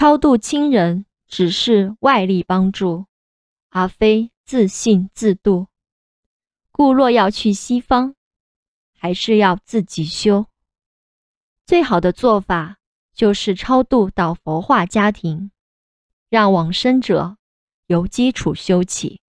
超度亲人只是外力帮助。而非自信自度。故若要去西方还是要自己修。最好的做法就是超度到佛化家庭让往生者由基础修起。